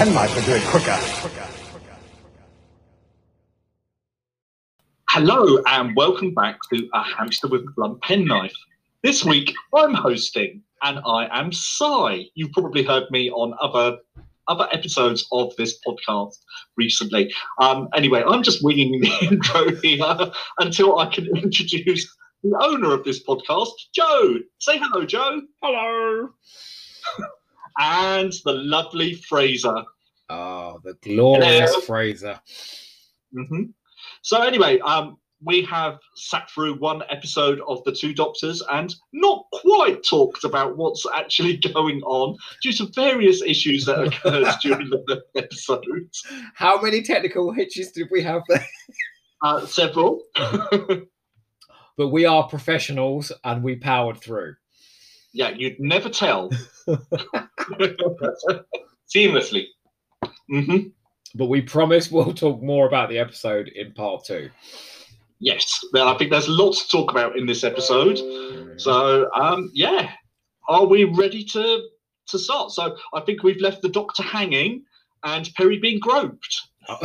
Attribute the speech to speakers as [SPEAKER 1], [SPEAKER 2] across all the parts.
[SPEAKER 1] hamster with a blunt penknife would do it quicker.
[SPEAKER 2] Hello and welcome back to A Hamster with a Blunt Penknife. This week I'm hosting and I am Si. You've probably heard me on other other episodes of this podcast recently. Um, anyway, I'm just winging the intro here until I can introduce the owner of this podcast, Joe. Say hello, Joe.
[SPEAKER 3] Hello.
[SPEAKER 2] And the lovely Frazer.
[SPEAKER 3] Oh, the glorious
[SPEAKER 2] Hello.
[SPEAKER 3] Frazer.
[SPEAKER 2] hmm So anyway, um, we have sat through one episode of the Two Doctors and not quite talked about what's actually going on due to various issues that occurred during the episode.
[SPEAKER 3] How many technical hitches did we have there?
[SPEAKER 2] Uh, several.
[SPEAKER 3] But we are professionals and we powered through.
[SPEAKER 2] yeah, you'd never tell.
[SPEAKER 4] Seamlessly.
[SPEAKER 2] hmm
[SPEAKER 3] But we promise we'll talk more about the episode in part two.
[SPEAKER 2] Yes, well, I think there's lots to talk about in this episode. So, um, yeah, are we ready to to start? So, I think we've left the Doctor hanging and Peri being groped.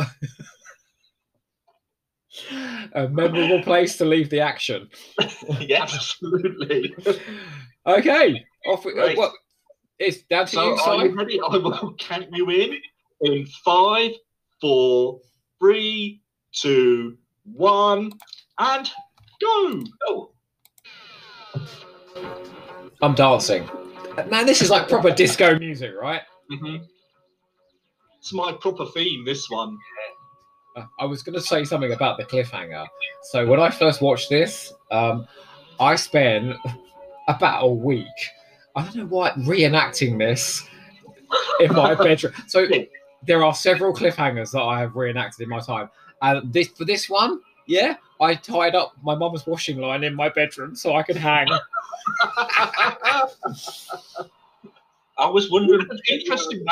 [SPEAKER 3] A memorable place to leave the action.
[SPEAKER 4] Yes.
[SPEAKER 2] Absolutely.
[SPEAKER 3] Okay, off we
[SPEAKER 4] Right.
[SPEAKER 3] well, It's down to
[SPEAKER 2] So,
[SPEAKER 3] you,
[SPEAKER 2] are you ready? I will count you in in five, four, three, two, one, and go.
[SPEAKER 4] Oh,
[SPEAKER 3] I'm dancing. Man, this is like proper disco music, right?
[SPEAKER 2] Mm-hmm. It's my proper theme. This one.
[SPEAKER 3] Uh, I was going to say something about the cliffhanger. So when I first watched this, um, I spent about a week. I don't know why reenacting this in my bedroom. So there are several cliffhangers that I have reenacted in my time, and this for this one, yeah, I tied up my mum's washing line in my bedroom so I could hang.
[SPEAKER 4] I was wondering.
[SPEAKER 2] Interesting.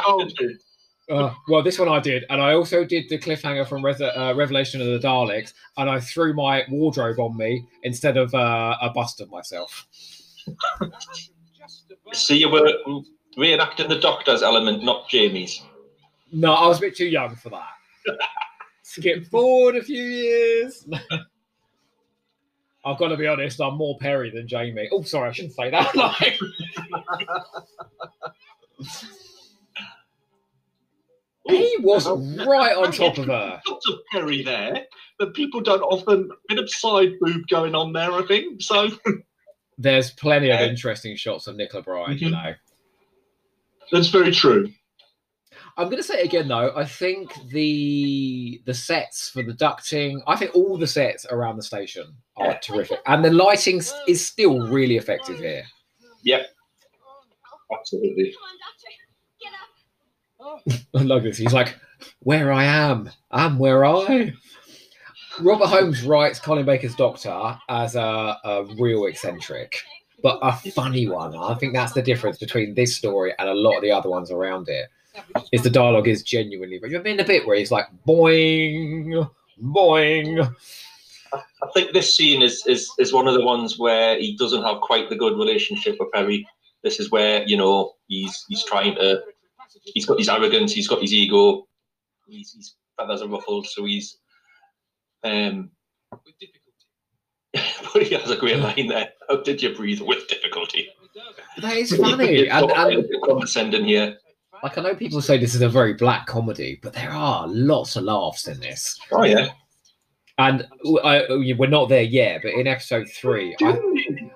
[SPEAKER 3] Uh, well, this one I did, and I also did the cliffhanger from Res- uh, Revelation of the Daleks, and I threw my wardrobe on me instead of uh, a bust of myself.
[SPEAKER 4] So you were reenacting the Doctor's element, not Jamie's.
[SPEAKER 3] No, I was a bit too young for that. Skip forward a few years. I've got to be honest, I'm more Peri than Jamie. Oh, sorry, I shouldn't say that. Like, he was right on top of her.
[SPEAKER 2] Lots of Peri there, but people don't often. A Bit of side boob going on there, I think. So
[SPEAKER 3] There's plenty of interesting shots of Nicola Bryant, you
[SPEAKER 2] Mhm.
[SPEAKER 3] know.
[SPEAKER 2] that's very true.
[SPEAKER 3] I'm going to say it again though. I think the the sets for the ducting, I think all the sets around the station are
[SPEAKER 4] Yeah.
[SPEAKER 3] terrific, and the lighting is still really effective here.
[SPEAKER 4] Yep. Absolutely.
[SPEAKER 3] I love this. He's like, "Where I am, I'm where I." Robert Holmes writes Colin Baker's Doctor as a, a real eccentric, but a funny one. I think that's the difference between this story and a lot of the other ones around it. Is the dialogue is genuinely. But You've been a bit where he's like, "Boing, boing."
[SPEAKER 4] I think this scene is, is is one of the ones where he doesn't have quite the good relationship with Peri. This is where you know he's he's trying to. He's got his arrogance. He's got his ego. He's, his feathers are ruffled, so he's. Um, with difficulty. but he has a great line there. How did you breathe with difficulty?
[SPEAKER 3] That is funny, and, and
[SPEAKER 4] condescending here.
[SPEAKER 3] like I know people say this is a very black comedy, but there are lots of laughs in this.
[SPEAKER 4] Oh yeah.
[SPEAKER 3] And I, we're not there yet, but in episode three, I,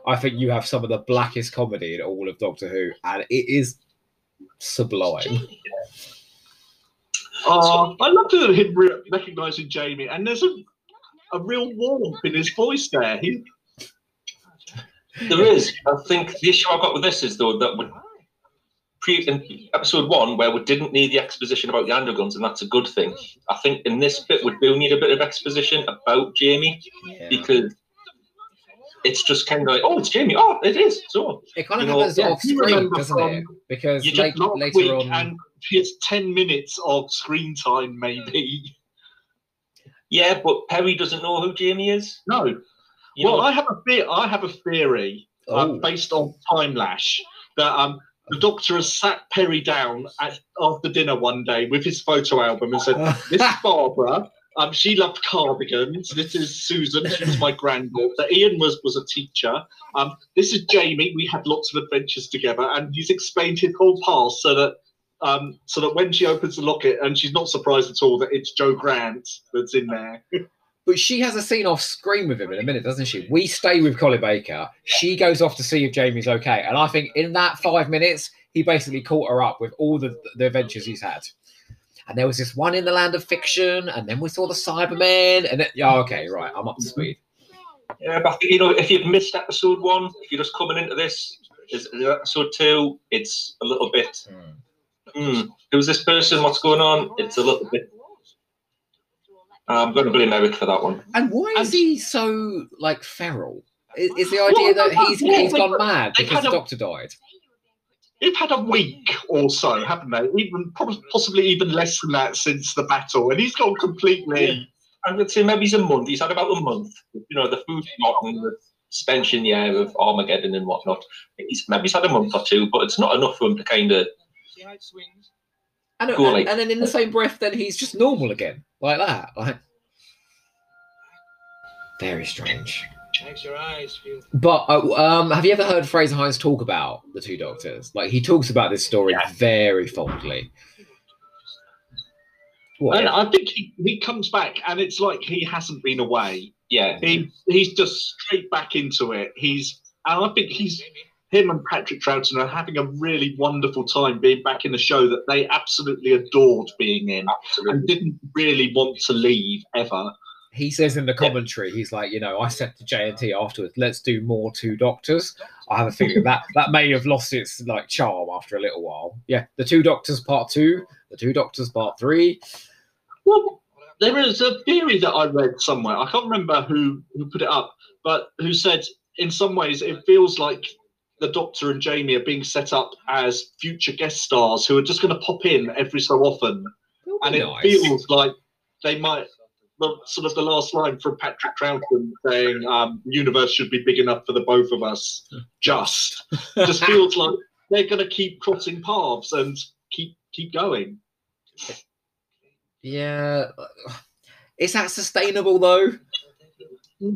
[SPEAKER 3] I think you have some of the blackest comedy in all of Doctor Who, and it is sublime.
[SPEAKER 2] Oh, I love to him re- recognizing Jamie, and there's a, a real warmth in his voice there. He,
[SPEAKER 4] There is. I think the issue I've got with this is though that we pre in episode one where we didn't need the exposition about the Androgums, and that's a good thing. I think in this bit we do need a bit of exposition about Jamie
[SPEAKER 3] Yeah.
[SPEAKER 4] because it's just kind of like, oh, it's Jamie. Oh, it is. So
[SPEAKER 3] It kind of
[SPEAKER 4] you know,
[SPEAKER 3] happens
[SPEAKER 2] yeah,
[SPEAKER 3] off screen,
[SPEAKER 2] remember
[SPEAKER 3] doesn't
[SPEAKER 2] from-
[SPEAKER 3] it? Because
[SPEAKER 2] you
[SPEAKER 3] late,
[SPEAKER 2] just last
[SPEAKER 3] later on,
[SPEAKER 2] and it's ten minutes of screen time, maybe.
[SPEAKER 4] Yeah, but Peri doesn't know who Jamie is.
[SPEAKER 2] No.
[SPEAKER 4] You
[SPEAKER 2] well,
[SPEAKER 4] know,
[SPEAKER 2] I have a the- I have a theory uh,
[SPEAKER 3] Oh.
[SPEAKER 2] based on Timelash that um the Doctor has sat Peri down at, after dinner one day with his photo album and said, "This is Barbara. Um, she loved cardigans. This is Susan. She was my granddaughter. Ian was was a teacher. Um, this is Jamie. We had lots of adventures together, and he's explained his whole past so that um, so that when she opens the locket, and she's not surprised at all that it's Jo Grant that's in there.
[SPEAKER 3] But she has a scene off screen with him in a minute, doesn't she? We stay with Colin Baker. She goes off to see if Jamie's okay. And I think in that five minutes, he basically caught her up with all the, the adventures he's had. And there was this one in the land of fiction, and then we saw the Cybermen. And then, yeah, okay, right, I'm up to speed.
[SPEAKER 4] Yeah, but you know, if you've missed episode one, if you're just coming into this, is is episode two, it's a little bit. Hmm, who's this person? What's going on? It's a little bit. I'm going to blame Eric for that one.
[SPEAKER 3] And why is he so like feral? Is, is the idea that he's
[SPEAKER 2] Yeah,
[SPEAKER 3] he's
[SPEAKER 2] they-
[SPEAKER 3] gone mad because the doctor died?
[SPEAKER 2] They've had a week or so, haven't they? Even possibly even less than that since the battle, and he's gone completely.
[SPEAKER 4] I would say maybe he's a month. He's had about a month. You know, the food rotten, the stench in the air of Armageddon and whatnot. He's maybe he's had a month or two, but it's not enough for him to kind of.
[SPEAKER 3] And,
[SPEAKER 4] Go
[SPEAKER 3] and,
[SPEAKER 4] like-
[SPEAKER 3] and then in the same breath, then he's just normal again, like that. Like very strange.
[SPEAKER 5] Makes your eyes feel.
[SPEAKER 3] But uh, um, have you ever heard Frazer Hines talk about the two doctors? Like he talks about this story very fondly. What?
[SPEAKER 2] And I think he, he comes back, and it's like he hasn't been away.
[SPEAKER 4] Yeah,
[SPEAKER 2] He he's just straight back into it. He's and I think he's him and Patrick Troughton are having a really wonderful time being back in the show that they absolutely adored being in
[SPEAKER 4] absolutely.
[SPEAKER 2] and didn't really want to leave ever.
[SPEAKER 3] he says in the commentary, he's like, you know, I said to JNT afterwards, let's do more two doctors. I have a feeling that that may have lost its like charm after a little while. Yeah, the two doctors part two, the two doctors part three.
[SPEAKER 2] Well, there is a theory that I read somewhere. I can't remember who, who put it up, but who said in some ways it feels like the Doctor and Jamie are being set up as future guest stars who are just going to pop in every so often, and it
[SPEAKER 3] Nice.
[SPEAKER 2] feels like they might. The, sort of the last line from Patrick Troughton saying, um, "The universe should be big enough for the both of us." Just, just feels like they're going to keep crossing paths and keep keep going.
[SPEAKER 3] Yeah. Is that sustainable though?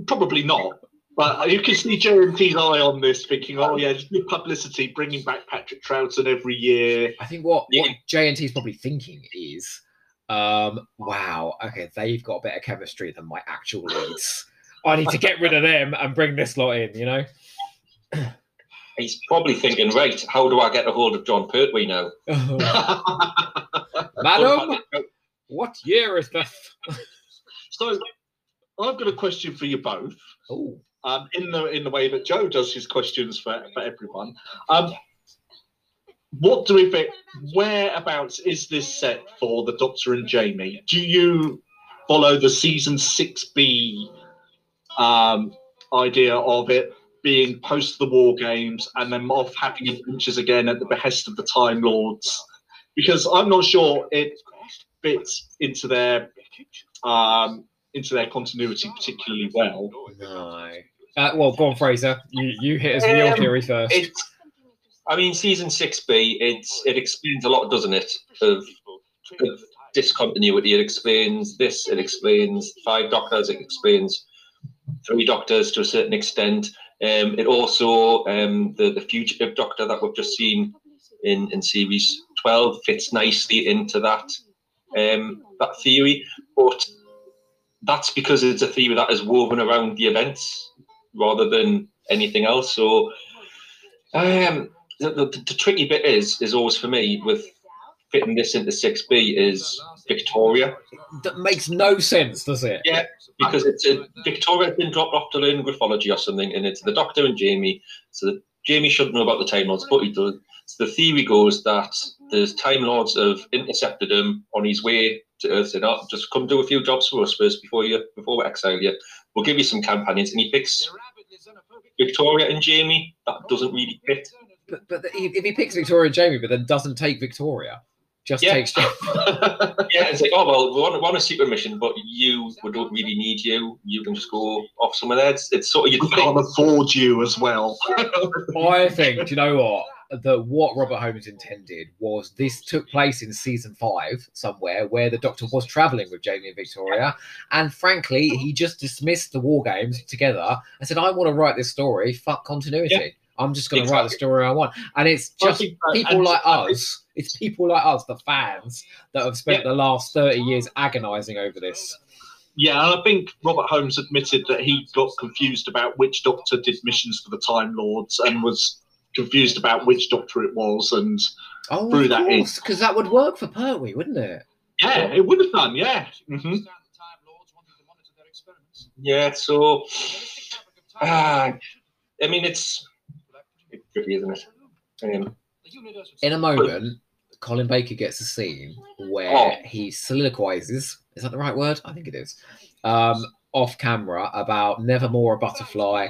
[SPEAKER 2] Probably not. But you can see JNT's eye on this, thinking, "Oh yeah, it's good publicity, bringing back Patrick Troughton every year."
[SPEAKER 3] I think what,
[SPEAKER 4] Yeah.
[SPEAKER 3] what JNT is probably thinking is, um, wow, okay, they've got better chemistry than my actual leads. I need to get rid of them and bring this lot in, you know?
[SPEAKER 4] He's probably thinking, right, how do I get a hold of Jon Pertwee now?
[SPEAKER 3] Madam, what year is this?
[SPEAKER 2] so, I've got a question for you both.
[SPEAKER 3] Oh,
[SPEAKER 2] um, in the in the way that Joe does his questions for, for everyone. Um, what do we think? Whereabouts is this set for the Doctor and Jamie? Do you follow the season six B um, idea of it being post the War Games and then off having adventures again at the behest of the Time Lords? Because I'm not sure it fits into their um, into their continuity particularly well.
[SPEAKER 3] no. Uh, well, go on, Frazer. You you hit us with your
[SPEAKER 4] Um,
[SPEAKER 3] theory first.
[SPEAKER 4] I mean, season six B. It's it explains a lot, doesn't it? Of, of discontinuity. It explains this. It explains five doctors. It explains three doctors to a certain extent. Um, it also um, the the fugitive doctor that we've just seen in in series twelve fits nicely into that um, that theory, but that's because it's a theory that is woven around the events rather than anything else. So um, the, the, the tricky bit is is always for me with fitting this into six B is Victoria
[SPEAKER 3] that makes no sense, does it?
[SPEAKER 4] Yeah. because it's a, Victoria's been dropped off to learn graphology or something, and it's the Doctor and Jamie. So Jamie should know about the Time Lords, but he does. So the theory goes that the Time Lords have intercepted him on his way to Earth. Said, "Oh, just come do a few jobs for us first before you before we exile you. We'll give you some companions." And he picks Victoria and Jamie. That doesn't really fit.
[SPEAKER 3] But, but if if he picks Victoria and Jamie, but then doesn't take Victoria, just
[SPEAKER 4] Yeah.
[SPEAKER 3] takes Jamie.
[SPEAKER 4] Yeah, it's like, oh well, we want, we want a secret mission, but you, we don't really need you. You can just go off somewhere there. It's, it's sort of
[SPEAKER 2] We
[SPEAKER 4] you
[SPEAKER 2] can't afford you as well.
[SPEAKER 3] I think, do you know what? That what Robert Holmes intended was this took place in season five somewhere where the Doctor was traveling with Jamie and Victoria, and frankly, he just dismissed the War Games together and said, "I want to write this story. Fuck continuity. I'm just going to write the story I want." And it's just
[SPEAKER 2] think that-
[SPEAKER 3] people like us. It's people like us, the fans, that have spent the last thirty years agonising over this.
[SPEAKER 2] Yeah, and I think Robert Holmes admitted that he got confused about which Doctor did missions for the Time Lords and was confused about which Doctor it was. And
[SPEAKER 3] Oh,
[SPEAKER 2] Threw
[SPEAKER 3] of
[SPEAKER 2] that in.
[SPEAKER 3] because that would work for Pertwee, wouldn't it?
[SPEAKER 2] yeah, it would have done. Yeah. hmm
[SPEAKER 4] Yeah, so ah, I mean, it's it's tricky, isn't it? Um,
[SPEAKER 3] In a moment, Colin Baker gets a scene where
[SPEAKER 2] Oh.
[SPEAKER 3] he soliloquizes. Is that the right word? I think it is. Um, off camera about Nevermore a Butterfly.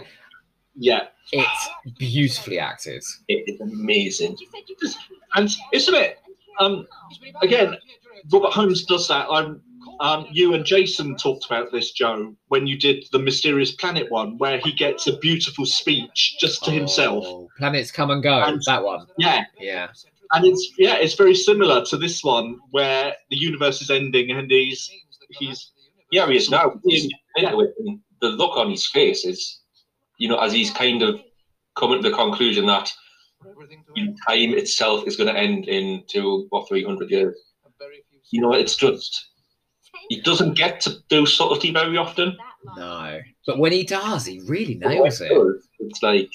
[SPEAKER 2] Yeah.
[SPEAKER 3] It's beautifully acted.
[SPEAKER 4] it is amazing.
[SPEAKER 2] And it's a bit. Um, again, Robert Holmes does that. I'm, um, you and Jason talked about this, Joe, when you did the Mysterious Planet one, where he gets a beautiful speech just to himself.
[SPEAKER 3] Oh, Planets come and go.
[SPEAKER 2] And-
[SPEAKER 3] that one.
[SPEAKER 2] Yeah,
[SPEAKER 3] Yeah.
[SPEAKER 2] and it's yeah, it's very similar to this one where the universe is ending and he's he's
[SPEAKER 4] Yeah, he is now. He's
[SPEAKER 2] Yeah.
[SPEAKER 4] into the look on his face is, you know, as he's kind of coming to the conclusion that you know, time itself is going to end in two or three hundred years. You know, it's just he doesn't get to do subtlety very often.
[SPEAKER 3] No. But when he does, he really nails it.
[SPEAKER 4] It's like,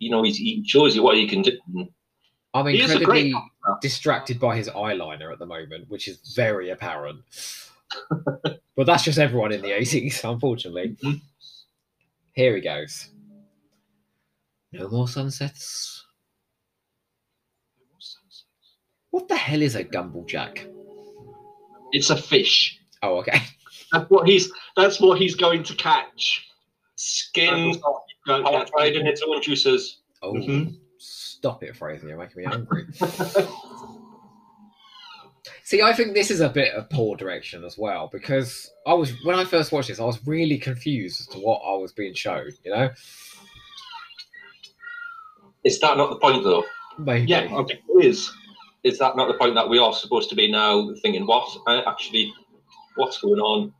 [SPEAKER 4] you know, he's, he shows you what he can do.
[SPEAKER 3] I'm
[SPEAKER 2] He is a great
[SPEAKER 3] incredibly distracted by his eyeliner at the moment, which is very apparent. but that's just everyone in the 80s, unfortunately.
[SPEAKER 2] Mm-hmm.
[SPEAKER 3] Here he goes. No more sunsets. What the hell is a gumblejack?
[SPEAKER 2] it's a fish.
[SPEAKER 3] Oh, okay.
[SPEAKER 2] That's what he's that's what he's going to catch.
[SPEAKER 4] Skin
[SPEAKER 2] Go-
[SPEAKER 4] outright in its own juices.
[SPEAKER 3] Oh,
[SPEAKER 2] Mhm.
[SPEAKER 3] stop it, Frazer. You're making me hungry. See, I think this is a bit of poor direction as well because I was when I first watched this, I was really confused as to what I was being shown. You know,
[SPEAKER 4] Is that not the point, though?
[SPEAKER 3] maybe.
[SPEAKER 2] Yeah, I think it is.
[SPEAKER 4] Is that not the point that we are supposed to be now thinking, what uh, actually, what's going on?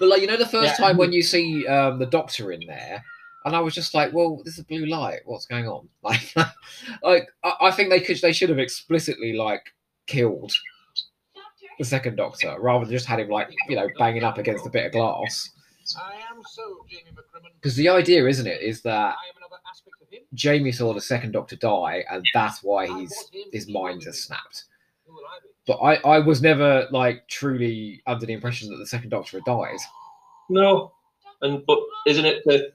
[SPEAKER 3] But like you know, the first
[SPEAKER 2] Yeah.
[SPEAKER 3] time when you see um, the Doctor in there, and I was just like, "Well, this is blue light. What's going on?" Like, like I, I think they could, they should have explicitly like killed the second Doctor rather than just had him like you know banging up against a bit of glass. Because the idea, isn't it, is that Jamie saw the second Doctor die, and that's why he's his mind has snapped. But I, I was never like truly under the impression that the second Doctor had died.
[SPEAKER 4] No. And but isn't it that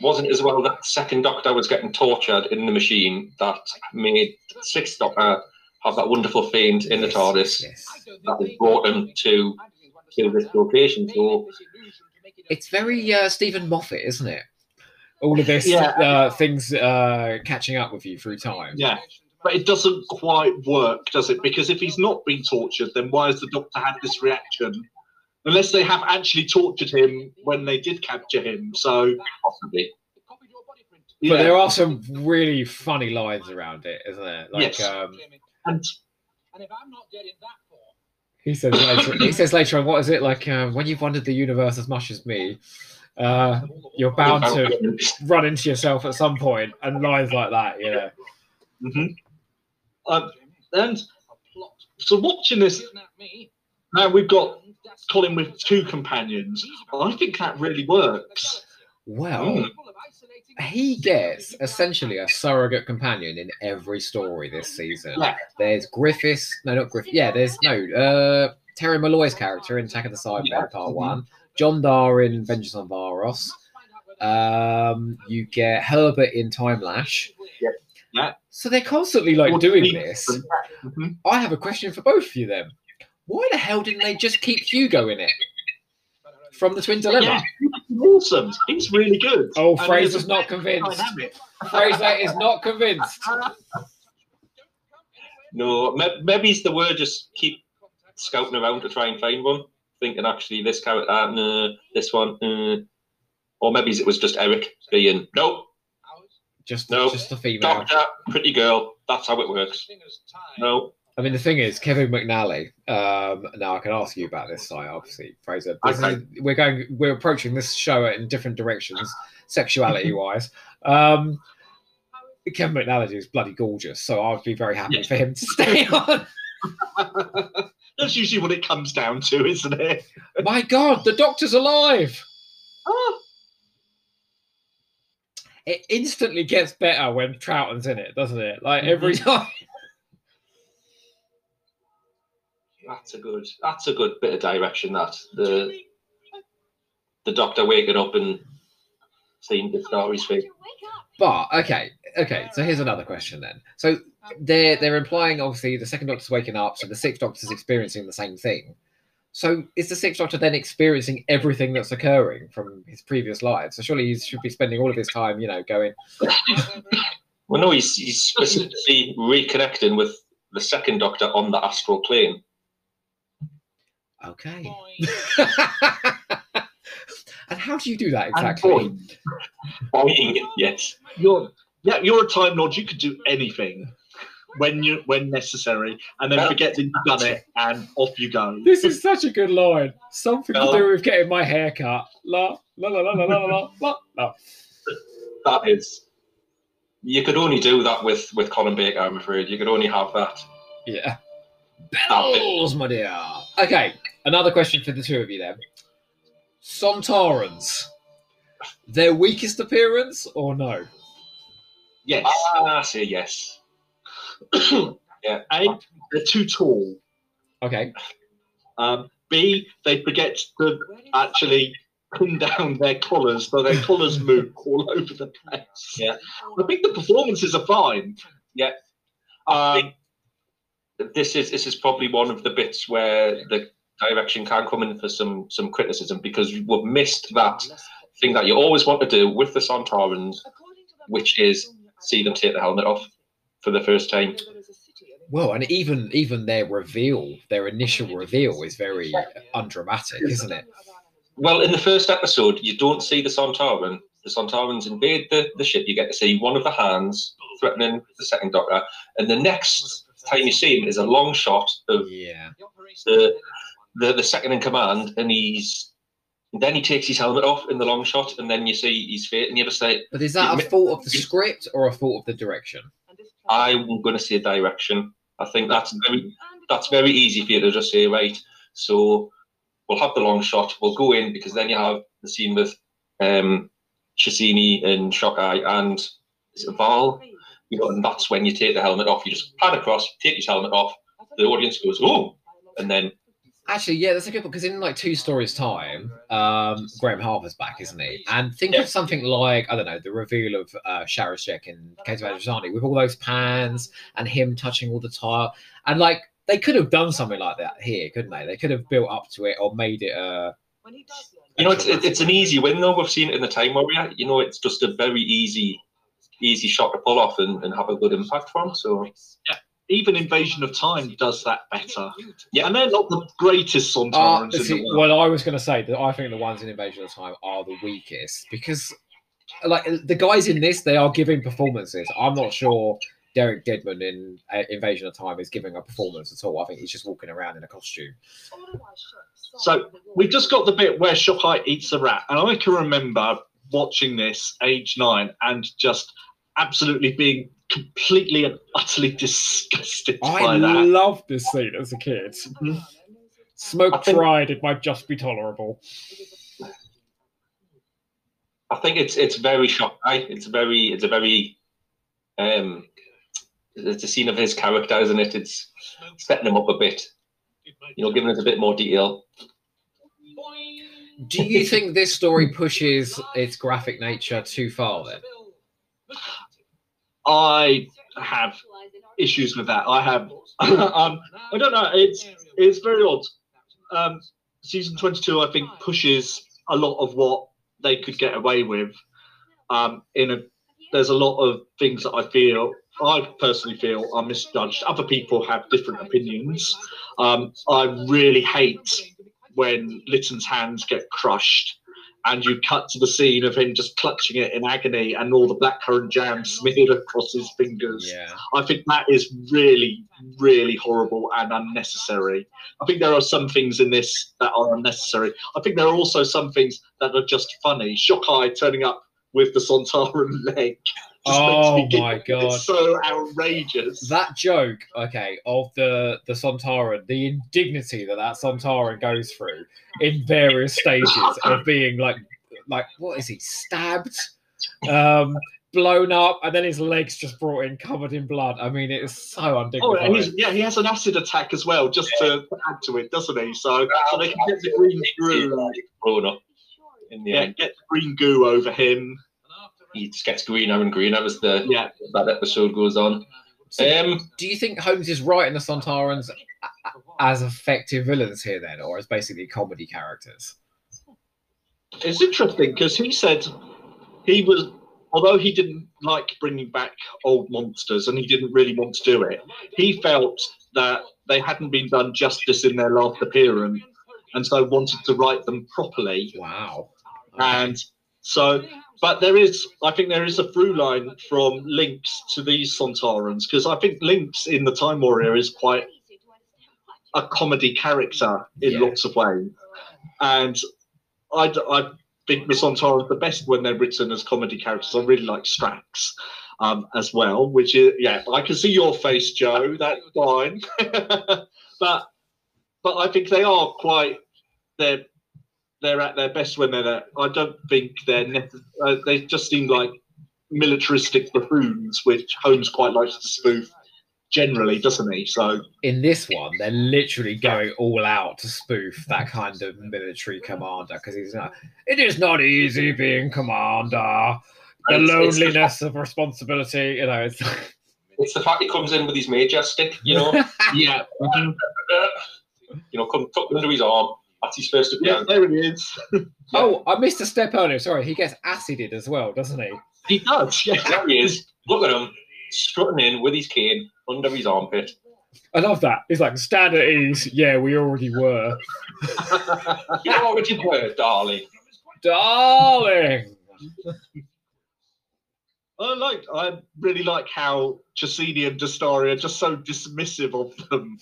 [SPEAKER 4] wasn't as well that second Doctor was getting tortured in the machine that made sixth Doctor have that wonderful feint in the TARDIS
[SPEAKER 3] yes.
[SPEAKER 4] that has brought him to to this location. So
[SPEAKER 3] It's very uh, Steven Moffat, isn't it? All of this
[SPEAKER 2] Yeah.
[SPEAKER 3] uh, things uh, catching up with you through time.
[SPEAKER 2] Yeah. But it doesn't quite work, does it? Because if he's not been tortured, then why has the doctor had this reaction? Unless they have actually tortured him when they did capture him. So,
[SPEAKER 4] possibly.
[SPEAKER 3] But there are some really funny lines around it, isn't there? Like
[SPEAKER 2] Yes.
[SPEAKER 3] um,
[SPEAKER 2] And and if I'm not getting that form,
[SPEAKER 3] he says later, he says later on, what is it like um, when you've wondered the universe as much as me? Uh, you're bound to run into yourself at some point, and lines like that. Yeah,
[SPEAKER 2] Mhm. Um, and so watching this, now we've got Colin with two companions. I think that really works.
[SPEAKER 3] well,
[SPEAKER 2] Mm.
[SPEAKER 3] He gets essentially a surrogate companion in every story this season.
[SPEAKER 2] Yeah.
[SPEAKER 3] There's Griffiths, no, not Griffith. Yeah, there's no uh, Terry Malloy's character in Attack of the Cybermen
[SPEAKER 2] Yeah.
[SPEAKER 3] Part One. Jondar in Vengeance on Varos. Um, you get Herbert in Timelash.
[SPEAKER 4] Yep.
[SPEAKER 2] Yeah.
[SPEAKER 3] So they're constantly like doing this.
[SPEAKER 2] Mhm.
[SPEAKER 3] I have a question for both of you then. Why the hell didn't they just keep Hugo in it from the Twin Dilemma?
[SPEAKER 2] Yeah, he's awesome. He's really good.
[SPEAKER 3] Oh,
[SPEAKER 2] And
[SPEAKER 3] Frazer's
[SPEAKER 2] there's a
[SPEAKER 3] not
[SPEAKER 2] great
[SPEAKER 3] convinced.
[SPEAKER 2] dynamic.
[SPEAKER 3] Frazer is not convinced.
[SPEAKER 4] No, maybe it's the word just keep scouting around to try and find one, thinking actually this character, uh, no, this one, uh, or maybe it was just Eric being, nope,
[SPEAKER 3] Just,
[SPEAKER 4] No.
[SPEAKER 3] just the female.
[SPEAKER 4] doctor, pretty girl, that's how it works. No,
[SPEAKER 3] I mean, the thing is, Kevin McNally. Um, now I can ask you about this, Si, obviously, Frazer.
[SPEAKER 2] Okay.
[SPEAKER 3] is- we're going, we're approaching this show in different directions, sexuality-wise. Um, Kevin McNally is bloody gorgeous, so I'd be very happy
[SPEAKER 2] Yeah.
[SPEAKER 3] for him to stay on.
[SPEAKER 2] That's usually what it comes down to, isn't it?
[SPEAKER 3] My God, the Doctor's alive!
[SPEAKER 2] Ah,
[SPEAKER 3] It instantly gets better when Troughton's in it, doesn't it? Like every time.
[SPEAKER 4] That's a good. That's a good bit of direction. That the the doctor waking up and seeing the face.
[SPEAKER 3] But okay, okay. So here's another question then. So they're they're implying obviously the second Doctor's waking up, so the sixth Doctor's experiencing the same thing. So is the sixth Doctor then experiencing everything that's occurring from his previous lives? So surely he should be spending all of his time, you know, going.
[SPEAKER 4] Well, no, he's he's specifically reconnecting with the second Doctor on the astral plane.
[SPEAKER 3] Okay. and how do you do that exactly?
[SPEAKER 2] boy,
[SPEAKER 4] Boing, yes.
[SPEAKER 2] you're yeah, you're a time lord. You could do anything when you when necessary, and then forget that you've done it, and off you go.
[SPEAKER 3] This is such a good line. Something to do with getting my hair cut. La la la la la la la la. la.
[SPEAKER 4] That is. You could only do that with with Colin Baker. I'm afraid you could only have that.
[SPEAKER 3] Yeah. Bells, my dear. Okay, another question for the two of you then. Sontarans. Their weakest appearance or no?
[SPEAKER 2] Yes.
[SPEAKER 4] Ah, say yes. Yeah.
[SPEAKER 2] A, they're too tall.
[SPEAKER 3] Okay.
[SPEAKER 2] Um, B, they forget to actually pin down their collars, so their collars move all over the place.
[SPEAKER 4] Yeah.
[SPEAKER 2] I think the performances are fine.
[SPEAKER 4] Yeah.
[SPEAKER 2] Um,
[SPEAKER 4] This is this is probably one of the bits where the direction can come in for some some criticism because we've missed that thing that you always want to do with the Sontarans, which is see them take the helmet off for the first time.
[SPEAKER 3] Well, and even even their reveal, their initial reveal is very undramatic, isn't it?
[SPEAKER 4] Well, in the first episode, you don't see the Sontaran. The Sontarans invade the, the ship. You get to see one of the hands threatening the second Doctor, and the next time you see him is a long shot of
[SPEAKER 3] Yeah.
[SPEAKER 4] the the, the second in command, and he's then he takes his helmet off in the long shot, and then you see his face, and you just say,
[SPEAKER 3] But is that a fault of the script or a fault of the direction?
[SPEAKER 4] "I'm going to say direction." I think that's very that's very easy for you to just say, right. So we'll have the long shot. We'll go in because then you have the scene with um, Chessene and Shockeye and is it Val. You know, and that's when you take the helmet off. You just pan across, take his helmet off. The audience goes, "Oh!" and then
[SPEAKER 3] Actually, yeah, that's a good one because in like two stories' time, um, Graeme Harper's back, isn't he? And think
[SPEAKER 4] Yeah.
[SPEAKER 3] of something like I don't know, the reveal of uh, Sharaz Jek and Caves of Androzani with all those pans and him touching all the tile, and like they could have done something like that here, couldn't they? They could have built up to it or made it uh
[SPEAKER 4] You know, it's it's an easy win though. We've seen it in the Time where we Warrior. You know, it's just a very easy, easy shot to pull off and, and have a good impact from. So
[SPEAKER 2] even Invasion of Time does that better.
[SPEAKER 4] Yeah.
[SPEAKER 2] And they're not the greatest
[SPEAKER 3] Uh,
[SPEAKER 2] Sontarans in the world.
[SPEAKER 3] well, I was going to say that I think the ones in Invasion of Time are the weakest because, like, the guys in this, they are giving performances. I'm not sure Derek Deadman in uh, Invasion of Time is giving a performance at all. I think he's just walking around in a costume.
[SPEAKER 2] So we've just got the bit where Shockeye eats a rat, and I can remember watching this age nine and just absolutely being completely and utterly disgusted
[SPEAKER 3] I
[SPEAKER 2] by that.
[SPEAKER 3] loved this scene as a kid.
[SPEAKER 2] Mhm.
[SPEAKER 3] Smoke
[SPEAKER 4] think-
[SPEAKER 3] tried, it might just be tolerable.
[SPEAKER 4] I think it's it's very Shockeye. It's very it's a very um it's a scene of his character, isn't it? It's setting him up a bit. You know, giving it a bit more detail.
[SPEAKER 3] Do you think this story pushes its graphic nature too far then?
[SPEAKER 2] I have issues with that. I have. um, I don't know. It's it's very odd. Um, season twenty two, I think, pushes a lot of what they could get away with. Um, in a, there's a lot of things that I feel, I personally feel, are misjudged. Other people have different opinions. Um, I really hate when Lytton's hands get crushed and you cut to the scene of him just clutching it in agony and all the blackcurrant jam smeared across his fingers.
[SPEAKER 3] Yeah.
[SPEAKER 2] I think that is really, really horrible and unnecessary. I think there are some things in this that are unnecessary. I think there are also some things that are just funny. Shockeye turning up with the Sontaran leg. Just
[SPEAKER 3] Oh
[SPEAKER 2] makes me
[SPEAKER 3] my
[SPEAKER 2] giggle.
[SPEAKER 3] God.
[SPEAKER 2] It's so outrageous.
[SPEAKER 3] That joke, okay, of the the Sontaran, the indignity that that Sontaran goes through in various stages of being like, like what is he stabbed, um, blown up, and then his legs just brought in covered in blood. I mean, it is so
[SPEAKER 2] Oh,
[SPEAKER 3] undignified.
[SPEAKER 2] and he's, yeah, he has an acid attack as well, just to add to it, doesn't he? So, so they can get the green goo,
[SPEAKER 4] grown up in the
[SPEAKER 2] yeah,
[SPEAKER 4] end.
[SPEAKER 2] get the green goo over him.
[SPEAKER 4] He just gets greener and greener as the
[SPEAKER 2] Yeah,
[SPEAKER 4] that episode goes on.
[SPEAKER 3] So
[SPEAKER 4] Um,
[SPEAKER 3] do you think Holmes is right in the Sontarans as effective villains here, then, or as basically comedy characters?
[SPEAKER 2] it's interesting because he said he was, although he didn't like bringing back old monsters and he didn't really want to do it, he felt that they hadn't been done justice in their last appearance, and so wanted to write them properly.
[SPEAKER 3] Wow.
[SPEAKER 2] And so, but there is, I think there is a through line from Linx to these Sontarans because I think Linx in the Time Warrior is quite a comedy character in
[SPEAKER 3] Yeah.
[SPEAKER 2] lots of ways. And I, I think the Sontarans are the best when they're written as comedy characters. I really like Strax um, as well, which is, yeah, I can see your face, Joe. That's fine. but, but I think they are quite, they're, they're at their best when they're there. I don't think they're necess- uh, they just seem like militaristic buffoons, which Holmes quite likes to spoof generally, doesn't he? So
[SPEAKER 3] in this one, they're literally going all out to spoof that kind of military commander because he's not. It is not easy being commander. The
[SPEAKER 4] It's- it's the
[SPEAKER 3] loneliness of responsibility, you know. It's,
[SPEAKER 4] it's the fact he comes in with his major stick, you know,
[SPEAKER 2] yeah,
[SPEAKER 4] you know, come tucked under his arm. That's his first
[SPEAKER 2] yeah,
[SPEAKER 4] appearance.
[SPEAKER 2] there he is.
[SPEAKER 3] oh, uh, I missed a step earlier. Sorry, he gets acided as well, doesn't he?
[SPEAKER 2] He does. Yeah,
[SPEAKER 4] There he is. Look at him strutting in with his cane under his armpit.
[SPEAKER 3] I love that. He's like stand at ease. Yeah, we already were,
[SPEAKER 4] You already were, darling.
[SPEAKER 3] darling.
[SPEAKER 2] I like. I really like how Chessene and Dastari are just so dismissive of them,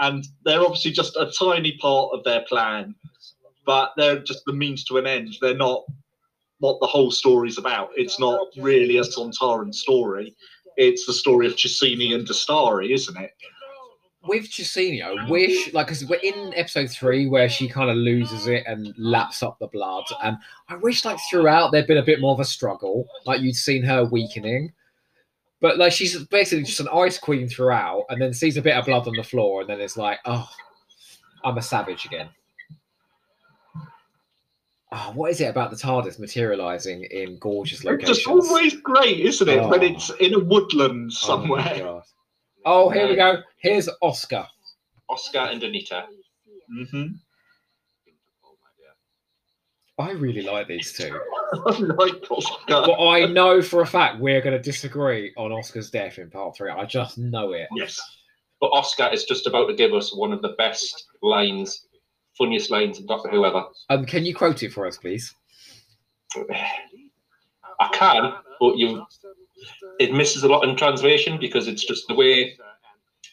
[SPEAKER 2] and they're obviously just a tiny part of their plan, but they're just the means to an end. They're not what the whole story's about. It's not really a Sontaran story. It's the story of Chessene and Dastari, isn't it?
[SPEAKER 3] with I wish, like, because we're in episode three where she kind of loses it and laps up the blood, and I wish, like, throughout there'd been a bit more of a struggle, like you'd seen her weakening. But like, she's basically just an ice queen throughout, and then sees a bit of blood on the floor, and then it's like, oh, I'm a savage again. Oh, what is it about the TARDIS materializing in gorgeous
[SPEAKER 2] It's
[SPEAKER 3] locations?
[SPEAKER 2] just always great, isn't it? When
[SPEAKER 3] Oh.
[SPEAKER 2] it's in a woodland
[SPEAKER 3] Oh
[SPEAKER 2] somewhere.
[SPEAKER 3] God. Oh, here we go. Here's Oscar.
[SPEAKER 4] Oscar and Anita.
[SPEAKER 2] hmm
[SPEAKER 3] I really like these two.
[SPEAKER 2] I like Oscar.
[SPEAKER 3] But I know for a fact we're going to disagree on Oscar's death in part three. I just know it.
[SPEAKER 2] Yes.
[SPEAKER 4] But Oscar is just about to give us one of the best lines, funniest lines in Doctor Who ever.
[SPEAKER 3] Um, can you quote it for us, please?
[SPEAKER 4] I can, but you it misses a lot in translation because it's just the way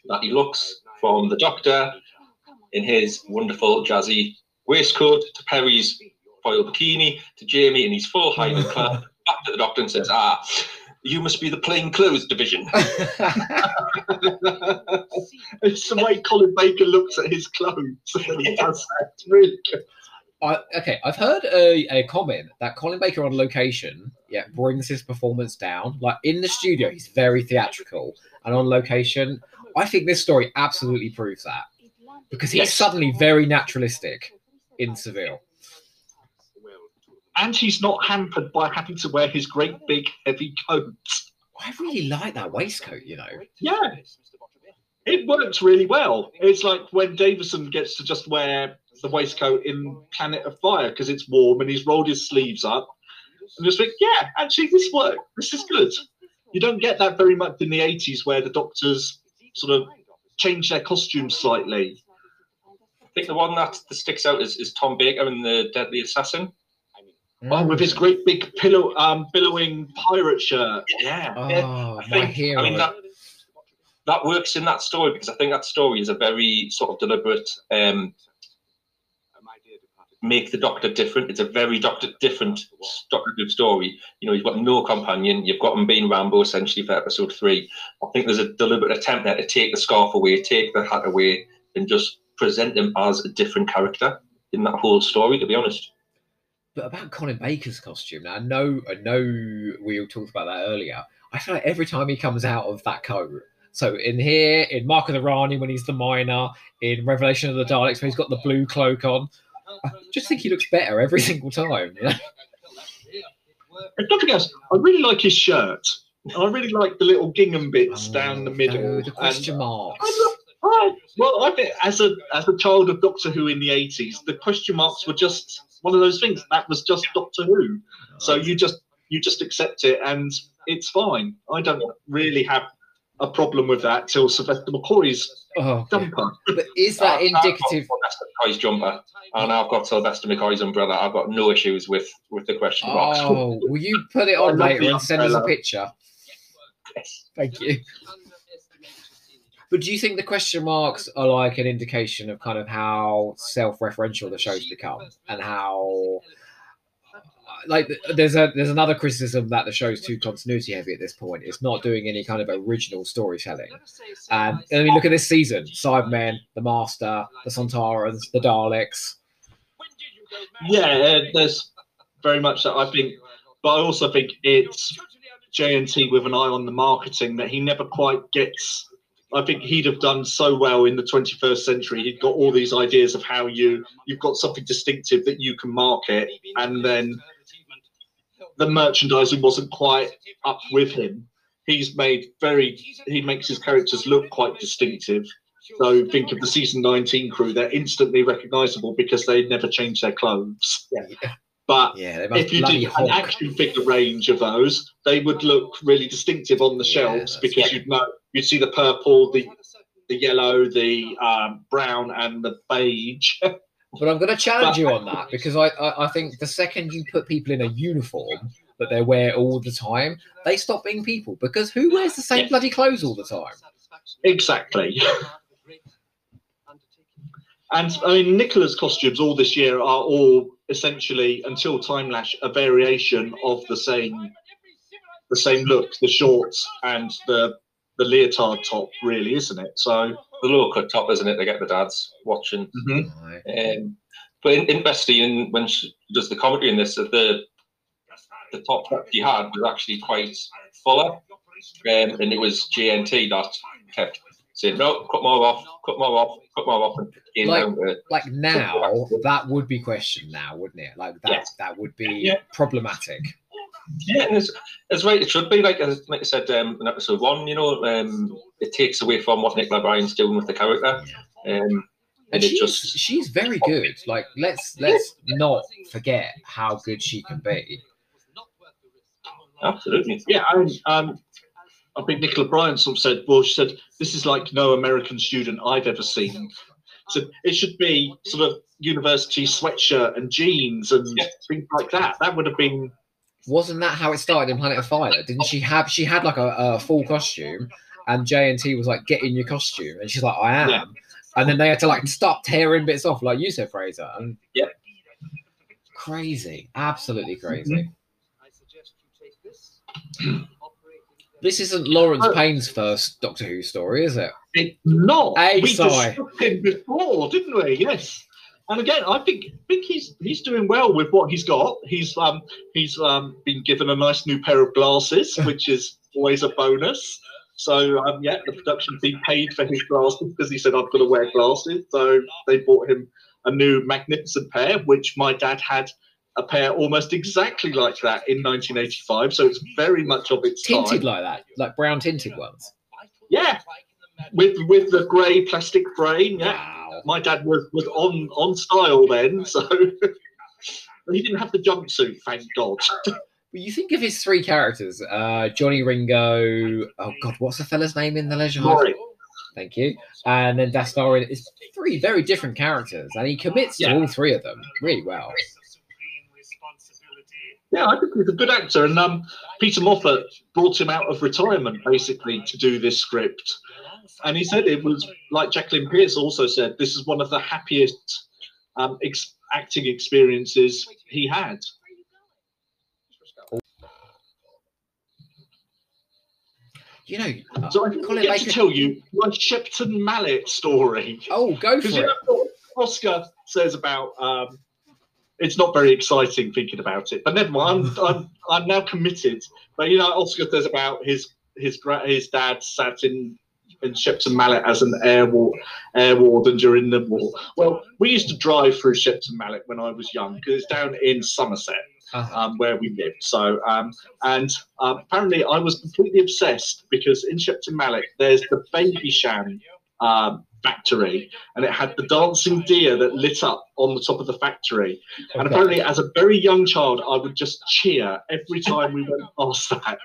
[SPEAKER 4] that he looks from the Doctor in his wonderful jazzy waistcoat to Peri's foil bikini to Jamie in his full Highland club back to the Doctor and says, "Ah, you must be the plain clothes division."
[SPEAKER 2] it's the way Colin Baker looks at his clothes when he does that. It's really good.
[SPEAKER 3] I, okay, I've heard a, a comment that Colin Baker on location, yeah, brings his performance down. Like in the studio, he's very theatrical, and on location, I think this story absolutely proves that because he's
[SPEAKER 2] Yes.
[SPEAKER 3] suddenly very naturalistic in Seville.
[SPEAKER 2] And he's not hampered by having to wear his great big heavy coat.
[SPEAKER 3] I really like that waistcoat, you know.
[SPEAKER 2] Yeah, it works really well. It's like when Davison gets to just wear the waistcoat in Planet of Fire because it's warm and he's rolled his sleeves up. And just think, yeah, actually, this works. This is good. You don't get that very much in the 80s where the doctors sort of change their costumes slightly.
[SPEAKER 4] I think the one that, that sticks out is, is Tom Baker in the Deadly Assassin.
[SPEAKER 2] Oh, with his great big pillow, um, billowing pirate shirt.
[SPEAKER 4] Yeah.
[SPEAKER 3] Oh,
[SPEAKER 4] yeah. I think,
[SPEAKER 3] hero.
[SPEAKER 4] I mean, that, that works in that story because I think that story is a very sort of deliberate um, make the Doctor different. It's a very Doctor different Doctor Who story. You know, you've got no companion. You've got him being Rambo essentially for episode three. I think there's a deliberate attempt there to take the scarf away, take the hat away, and just present him as a different character in that whole story. To be honest.
[SPEAKER 3] But about Colin Baker's costume, now I know, I know we all talked about that earlier. I feel like every time he comes out of that coat, so in here, in Mark of the Rani when he's the miner, in Revelation of the Daleks when he's got the blue cloak on, I just think he looks better every single time. you know?
[SPEAKER 2] And nothing else. I really like his shirt. I really like the little gingham bits oh, down the middle.
[SPEAKER 3] Oh, the
[SPEAKER 2] and-
[SPEAKER 3] question marks.
[SPEAKER 2] Oh, well, I think as a as a child of Doctor Who in the eighties, the question marks were just one of those things. That was just Doctor Who. Oh, so you just you just accept it, and it's fine. I don't really have a problem with that till Sylvester McCoy's
[SPEAKER 3] Oh,
[SPEAKER 2] jumper.
[SPEAKER 3] but is that
[SPEAKER 4] I've- I've
[SPEAKER 3] indicative?
[SPEAKER 4] Sylvester McCoy's jumper, and I've got Sylvester McCoy's umbrella. I've got no issues with with the question marks.
[SPEAKER 3] Oh, will you put it on later and send us a picture?
[SPEAKER 4] Yes.
[SPEAKER 3] Thank you. But do you think the question marks are like an indication of kind of how self-referential the show's become, and how like there's a there's another criticism that the show's too continuity heavy at this point. It's not doing any kind of original storytelling. And I mean, look at this season: Cybermen, the Master, the Sontarans, the Daleks.
[SPEAKER 2] Yeah, uh, there's very much that. I think, but I also think it's JNT with an eye on the marketing that he never quite gets. I think he'd have done so well in the 21st century. He'd got all these ideas of how you you've got something distinctive that you can market, and then the merchandising wasn't quite up with him. He's made very he makes his characters look quite distinctive. So think of the season 19 crew; they're instantly recognisable because they never change their clothes. But
[SPEAKER 3] Yeah,
[SPEAKER 2] if you did an action figure range of those, they would look really distinctive on the
[SPEAKER 3] Yeah,
[SPEAKER 2] shelves because you'd know you'd see the purple, the the yellow, the um, brown, and the beige.
[SPEAKER 3] But I'm going to challenge you on that because I, I, I think the second you put people in a uniform that they wear all the time, they stop being people because who wears the same bloody clothes all the time?
[SPEAKER 2] exactly. And I mean, Nicola's costumes all this year are all essentially until Timelash a variation of the same the same look, the shorts and the the leotard top, really, isn't it? So
[SPEAKER 4] The low cut top, isn't it? They get the dads watching.
[SPEAKER 2] mhm.
[SPEAKER 4] Um, but in, interesting, in, when she does the commentary in this, that the the top that she had was actually quite fuller, um, and it was JNT that kept "No, cut more off, cut more off, cut more off," and
[SPEAKER 3] Like-
[SPEAKER 4] down to it.
[SPEAKER 3] Like now, that would be questioned now, wouldn't it? Like that,
[SPEAKER 4] Yeah.
[SPEAKER 3] that would be
[SPEAKER 4] Yeah.
[SPEAKER 3] problematic.
[SPEAKER 4] Yeah, and it's, it's right. It should be like as like I said um, in episode one. You know, um, it takes away from what Nicola Bryan's doing with the character, um,
[SPEAKER 3] And
[SPEAKER 4] and it
[SPEAKER 3] she's,
[SPEAKER 4] just
[SPEAKER 3] she's very good. Like let's let's not forget how good she can be.
[SPEAKER 4] absolutely.
[SPEAKER 2] Yeah, I, um, I think Nicola Bryant sort of said, well, she said, this is like no American student I've ever seen. So it should be sort of university sweatshirt and jeans and
[SPEAKER 4] Yeah.
[SPEAKER 2] things like that. That would have been,
[SPEAKER 3] Wasn't that how it started in Planet of Fire? Didn't she have? She had like a, a full costume, and JNT was like, "Get in your costume," and she's like, "I am."
[SPEAKER 2] Yeah.
[SPEAKER 3] And then they had to like stop tearing bits off, like you said, Frazer. And
[SPEAKER 4] Yeah.
[SPEAKER 3] crazy, absolutely crazy. Mm-hmm. This isn't Laurence
[SPEAKER 2] Oh.
[SPEAKER 3] Payne's first Doctor Who story, is it?
[SPEAKER 2] it's not. We
[SPEAKER 3] Si.
[SPEAKER 2] discussed him before, didn't we? Yes. And again, I think think he's he's doing well with what he's got. He's um he's um been given a nice new pair of glasses, which is always a bonus. So um, yeah, the production team paid for his glasses because he said I've got to wear glasses. So they bought him a new magnificent pair, which my dad had a pair almost exactly like that in 1985. So it's very much of its
[SPEAKER 3] Tinted
[SPEAKER 2] time.
[SPEAKER 3] like that, like brown tinted ones.
[SPEAKER 2] Yeah, with with the grey plastic frame. Yeah,
[SPEAKER 3] Wow.
[SPEAKER 2] my dad was was on on style then, so he didn't have the jumpsuit, thank God.
[SPEAKER 3] But you think of his three characters, uh, Johnny Ringo. Oh God, what's the fella's name in the Leisure?
[SPEAKER 2] Rory.
[SPEAKER 3] Thank you. And then Dastarin is three very different characters, and he commits
[SPEAKER 2] Yeah.
[SPEAKER 3] to all three of them really well.
[SPEAKER 2] Yeah, I think he's a good actor, and um, Peter Moffatt brought him out of retirement basically to do this script, and he said it was like Jacqueline Pearce also said this is one of the happiest um, ex- acting experiences he had.
[SPEAKER 3] You know,
[SPEAKER 2] So I didn't
[SPEAKER 3] Colin
[SPEAKER 2] get
[SPEAKER 3] Baker-
[SPEAKER 2] to tell you my Shepton Mallet story.
[SPEAKER 3] oh, go for
[SPEAKER 2] you
[SPEAKER 3] it.
[SPEAKER 2] know what Oscar says about um, it's not very exciting thinking about it, but never mind. I'm, I'm I'm now committed. But you know, Oscar says about his his his dad sat in in Shepton Mallet as an air war, air warden during the war. Well, we used to drive through Shepton Mallet when I was young because it's down in Somerset
[SPEAKER 3] Uh-huh.
[SPEAKER 2] um, where we lived. So, um, and um, apparently, I was completely obsessed because in Shepton Mallet, there's the Babycham um, factory, and it had the dancing deer that lit up on the top of the factory. And
[SPEAKER 3] Okay.
[SPEAKER 2] apparently, as a very young child, I would just cheer every time we went past that.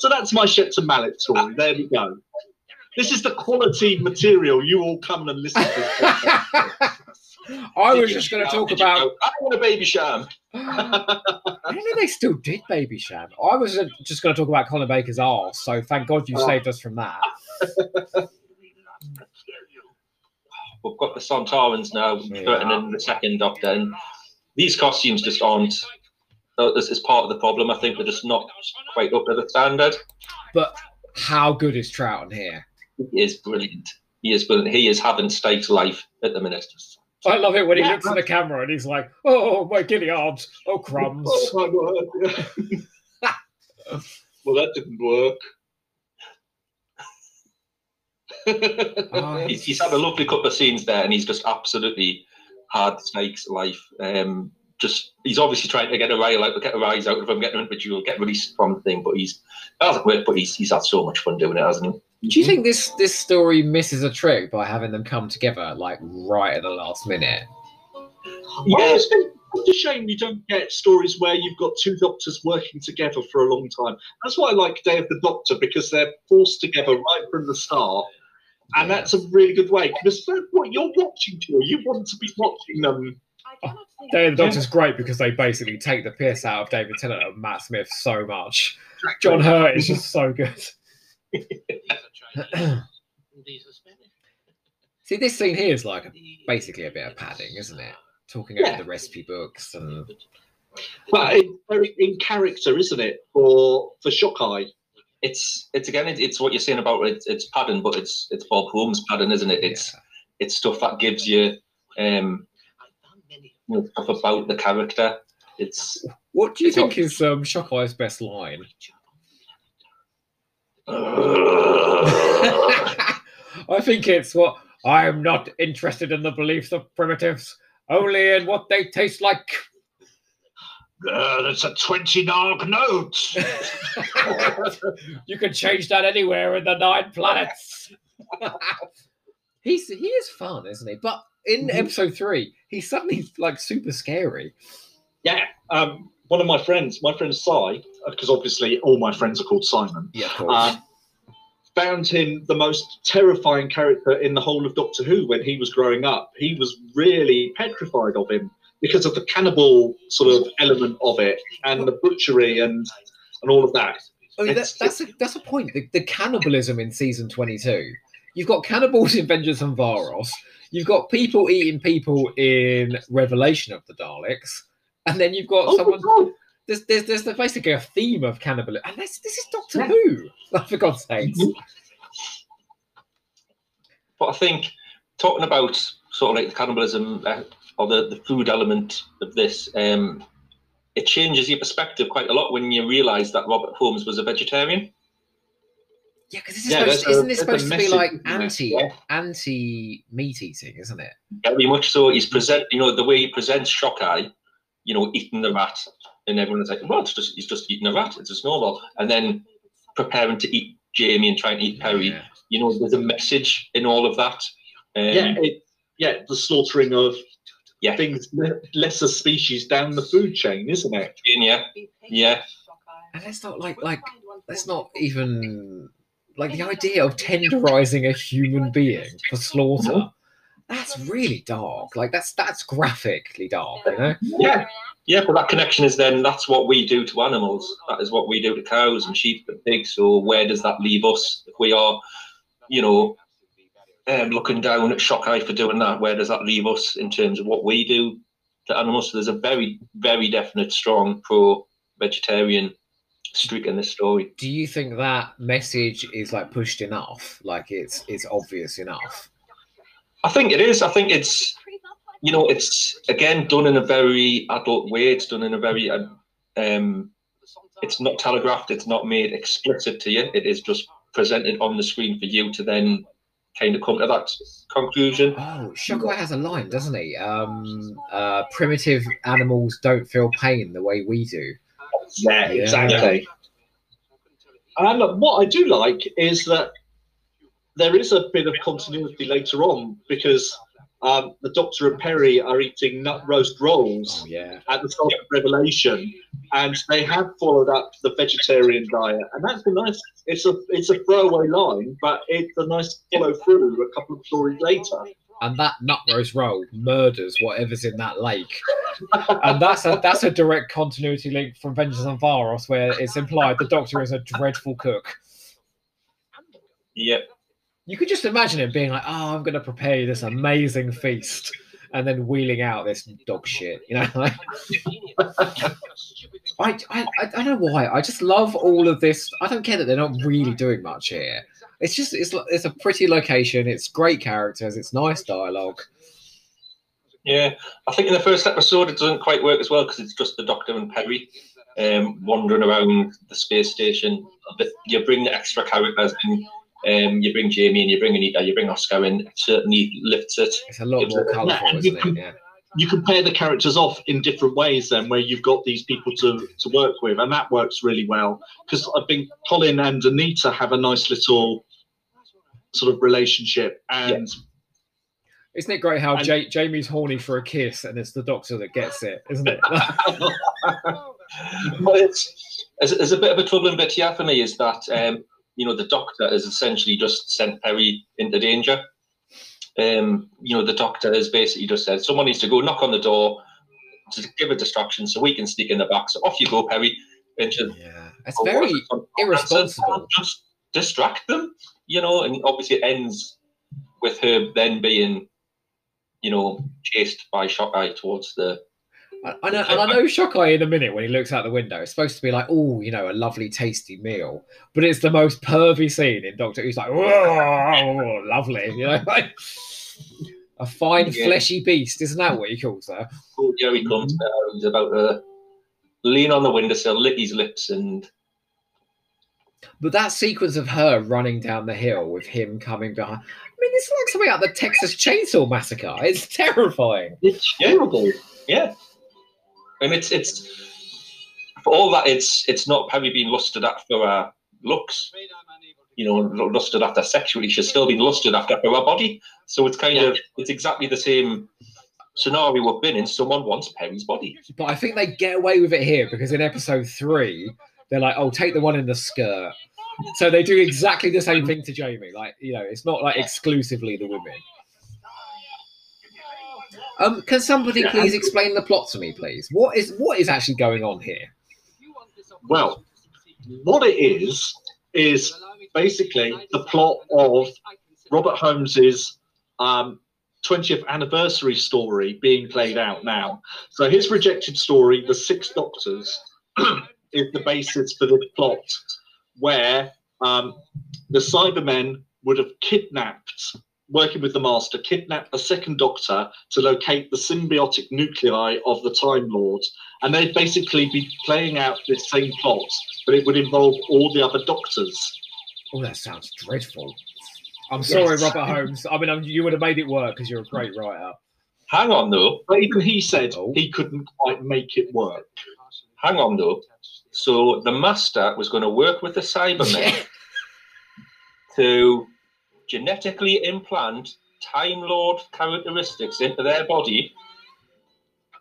[SPEAKER 2] So that's my Shepton Mallet story. There we go. This is the quality material you all come and listen to.
[SPEAKER 3] I
[SPEAKER 4] Did
[SPEAKER 3] was just going to talk about.
[SPEAKER 4] go, I want a Babycham.
[SPEAKER 3] I know they still did Babycham. I was just going to talk about Colin Baker's arse, so thank God you
[SPEAKER 2] Oh.
[SPEAKER 3] saved us from that.
[SPEAKER 4] We've got the Sontarans now
[SPEAKER 3] Yeah.
[SPEAKER 4] threatening the second Doctor, and these costumes just aren't. uh, This is part of the problem. I think they're just not quite up to the standard.
[SPEAKER 3] But how good is Troughton here?
[SPEAKER 4] He is brilliant. He is brilliant. He is having stakes life at the minute.
[SPEAKER 3] I love it when he
[SPEAKER 2] Yeah,
[SPEAKER 3] looks at the camera and he's like, "Oh my giddy arms! oh crumbs."
[SPEAKER 2] Oh my word. well, that didn't work.
[SPEAKER 3] Oh,
[SPEAKER 4] He's, he's had a lovely couple of scenes there, and he's just absolutely hard Snake's life. Um, just he's obviously trying to get a rile out, get a rise out of him, get an individual, get released from the thing. But he's it hasn't worked. But he's he's had so much fun doing it, hasn't he?
[SPEAKER 3] Do you think this this story misses a trick by having them come together like right at the last minute?
[SPEAKER 2] I always think it's a shame you don't get stories where you've got two doctors working together for a long time. That's why I like Day of the Doctor because they're forced together right from the start, and that's a really good way. Because that's what you're watching for. You want to be watching them.
[SPEAKER 3] Oh, Day of the Doctor's great because they basically take the piss out of David Tennant and Matt Smith so much. John Hurt is just so good. See, this scene here is like a, basically a bit of padding, isn't it? Talking over
[SPEAKER 2] Yeah.
[SPEAKER 3] the recipe books and
[SPEAKER 2] But it's very in character, isn't it? For for Shockeye.
[SPEAKER 4] It's it's again it, it's what you're saying about it's, it's padding, but it's it's Bob Holmes padding, isn't it? It's
[SPEAKER 3] yeah.
[SPEAKER 4] it's stuff that gives you um you know, stuff about the character. It's
[SPEAKER 3] What do you think is um, Shockeye's best line? I think it's what I am not interested in the beliefs of primitives, only in what they taste like.
[SPEAKER 1] Uh, that's a 20 narg note.
[SPEAKER 3] you can change that anywhere in the nine planets. He's he is fun, isn't he? But in
[SPEAKER 2] Mhm.
[SPEAKER 3] episode three, he's suddenly like super scary.
[SPEAKER 2] Yeah. Um, one of my friends, my friend Cy, because obviously all my friends are called Simon.
[SPEAKER 3] Yeah, of
[SPEAKER 2] uh, found him the most terrifying character in the whole of Doctor Who when he was growing up. He was really petrified of him because of the cannibal sort of element of it and the butchery and and all of that.
[SPEAKER 3] I mean,
[SPEAKER 2] It's-
[SPEAKER 3] that's that's a, that's a point. The, the cannibalism in season twenty-two. You've got cannibals in Vengeance on Varos. You've got people eating people in Revelation of the Daleks, and then you've got
[SPEAKER 2] Oh,
[SPEAKER 3] someone. There's, there's there's basically a theme of cannibalism, and this this is Doctor
[SPEAKER 2] Yeah.
[SPEAKER 3] Who. For God's sakes.
[SPEAKER 2] Mhm.
[SPEAKER 4] but I think talking about sort of like the cannibalism uh, or the, the food element of this, um, it changes your perspective quite a lot when you realise that Robert Holmes was a vegetarian.
[SPEAKER 3] Yeah, because this is
[SPEAKER 2] yeah,
[SPEAKER 3] supposed, isn't this supposed to be like anti
[SPEAKER 2] Yeah.
[SPEAKER 3] anti meat eating, isn't it?
[SPEAKER 4] Very much so. He's present, you know, the way he presents Shockeye, you know, eating the rat, and everyone's like, "Well, it's just he's just eating a rat. It's just normal." And then preparing to eat Jamie and trying to eat Peri.
[SPEAKER 3] Yeah.
[SPEAKER 4] You know, there's a message in all of that. Um,
[SPEAKER 2] Yeah, it, yeah, the slaughtering of
[SPEAKER 4] Yeah.
[SPEAKER 2] things lesser species down the food chain, isn't it?
[SPEAKER 4] yeah, yeah.
[SPEAKER 3] And let's not like like let's not even like the idea of tenderizing a human being for slaughter. That's really dark. Like that's that's graphically dark, you know.
[SPEAKER 2] Yeah,
[SPEAKER 4] Yeah, but that connection is then that's what we do to animals. That is what we do to cows and sheep and pigs. So where does that leave us if we are, you know, um, looking down at Shockeye for doing that? Where does that leave us in terms of what we do to animals? So there's a very, very definite, strong pro-vegetarian streak in this story.
[SPEAKER 3] Do you think that message is like pushed enough? Like it's it's obvious enough?
[SPEAKER 4] I think it is. I think it's you know it's again done in a very adult way. It's done in a very uh, um, it's not telegraphed. It's not made explicit to you. It is just presented on the screen for you to then kind of come to that conclusion.
[SPEAKER 3] Oh, Shockeye has a line, doesn't he? Um, uh, primitive animals don't feel pain the way we do.
[SPEAKER 2] Yeah,
[SPEAKER 3] Yeah.
[SPEAKER 2] exactly. And what I do like is that there is a bit of continuity later on because um, the Doctor and Peri are eating nut roast rolls
[SPEAKER 3] Oh yeah.
[SPEAKER 2] at the start of Revelation, and they have followed up the vegetarian diet, and that's a nice. It's a it's a throwaway line, but it's a nice follow through a couple of stories later.
[SPEAKER 3] And that nut roast roll murders whatever's in that lake. And that's a that's a direct continuity link from Vengeance on Varos, where it's implied the Doctor is a dreadful cook.
[SPEAKER 4] Yep.
[SPEAKER 3] You could just imagine him being like, "Oh, I'm going to prepare you this amazing feast," and then wheeling out this dog shit. You know, I, I I don't know why. I just love all of this. I don't care that they're not really doing much here. It's just it's it's a pretty location. It's great characters. It's nice dialogue.
[SPEAKER 4] Yeah, I think in the first episode it doesn't quite work as well because it's just the Doctor and Peri um, wandering around the space station. But you bring the extra characters in. Um, you bring Jamie and you bring Anita, you bring Oscar in. It certainly lifts it.
[SPEAKER 3] It's a lot more colourful,
[SPEAKER 2] you
[SPEAKER 3] isn't
[SPEAKER 2] can-
[SPEAKER 3] it? Yeah.
[SPEAKER 2] you can pair the characters off in different ways then where you've got these people to, to work with and that works really well because i think colin and anita have a nice little sort of relationship and
[SPEAKER 3] Isn't it great how
[SPEAKER 2] And-
[SPEAKER 3] Ja- Jamie's horny for a kiss and it's the Doctor that gets it, isn't it?
[SPEAKER 4] But it's there's, there's a bit of a troubling bit here for me is that um, you know the Doctor has essentially just sent Peri into danger. Um, you know the Doctor has basically just said someone needs to go knock on the door to give a distraction so we can sneak in the back. So off you go, Peri. And just,
[SPEAKER 3] yeah. It's very irresponsible.
[SPEAKER 4] Just distract them, you know. And obviously it ends with her then being, you know, chased by Shockeye towards the
[SPEAKER 3] I, I know, and I know Shockeye in a minute when he looks out the window. It's supposed to be like, oh, you know, a lovely, tasty meal, but it's the most pervy scene in Doctor Who's like, whoa, lovely, you know, like a fine,
[SPEAKER 4] Yeah.
[SPEAKER 3] fleshy beast. Isn't that what he calls her?
[SPEAKER 4] Oh, here he mm. comes now. Uh, he's about to lean on the windowsill, lick his lips, and
[SPEAKER 3] But that sequence of her running down the hill with him coming behind. I mean, it's like something out of the Texas Chainsaw Massacre. It's terrifying.
[SPEAKER 2] it's terrible
[SPEAKER 4] yeah, and it's it's for all that it's it's not Peri being lusted at for her looks, you know, lusted after sexually. She's still being lusted after for her body. So it's kind of it's exactly the same scenario we've been in. Someone wants Peri's body.
[SPEAKER 3] But I think they get away with it here because in episode three, they're like, oh, take the one in the skirt. So they do exactly the same thing to Jamie. Like, you know, it's not like exclusively the women. Um, can somebody
[SPEAKER 2] Yeah.
[SPEAKER 3] please explain the plot to me, please? What is what is actually going on here?
[SPEAKER 2] well what it is is basically the plot of robert holmes's um, 20th anniversary story being played out now so his rejected story the six doctors is the basis for the plot where um, the cybermen would have kidnapped working with the master kidnap the second doctor to locate the symbiotic nuclei of the time lord and they'd basically be playing out this same plot but it would involve all the other doctors
[SPEAKER 3] Oh, that sounds dreadful. I'm sorry,
[SPEAKER 2] Yes.
[SPEAKER 3] Robert Holmes. I mean, you would have made it work because you're a great writer.
[SPEAKER 4] Hang on though,
[SPEAKER 2] but even he said
[SPEAKER 3] Oh.
[SPEAKER 2] he couldn't quite make it work
[SPEAKER 4] hang on though. So the master was going to work with the Cybermen to genetically implant Time Lord characteristics into their body.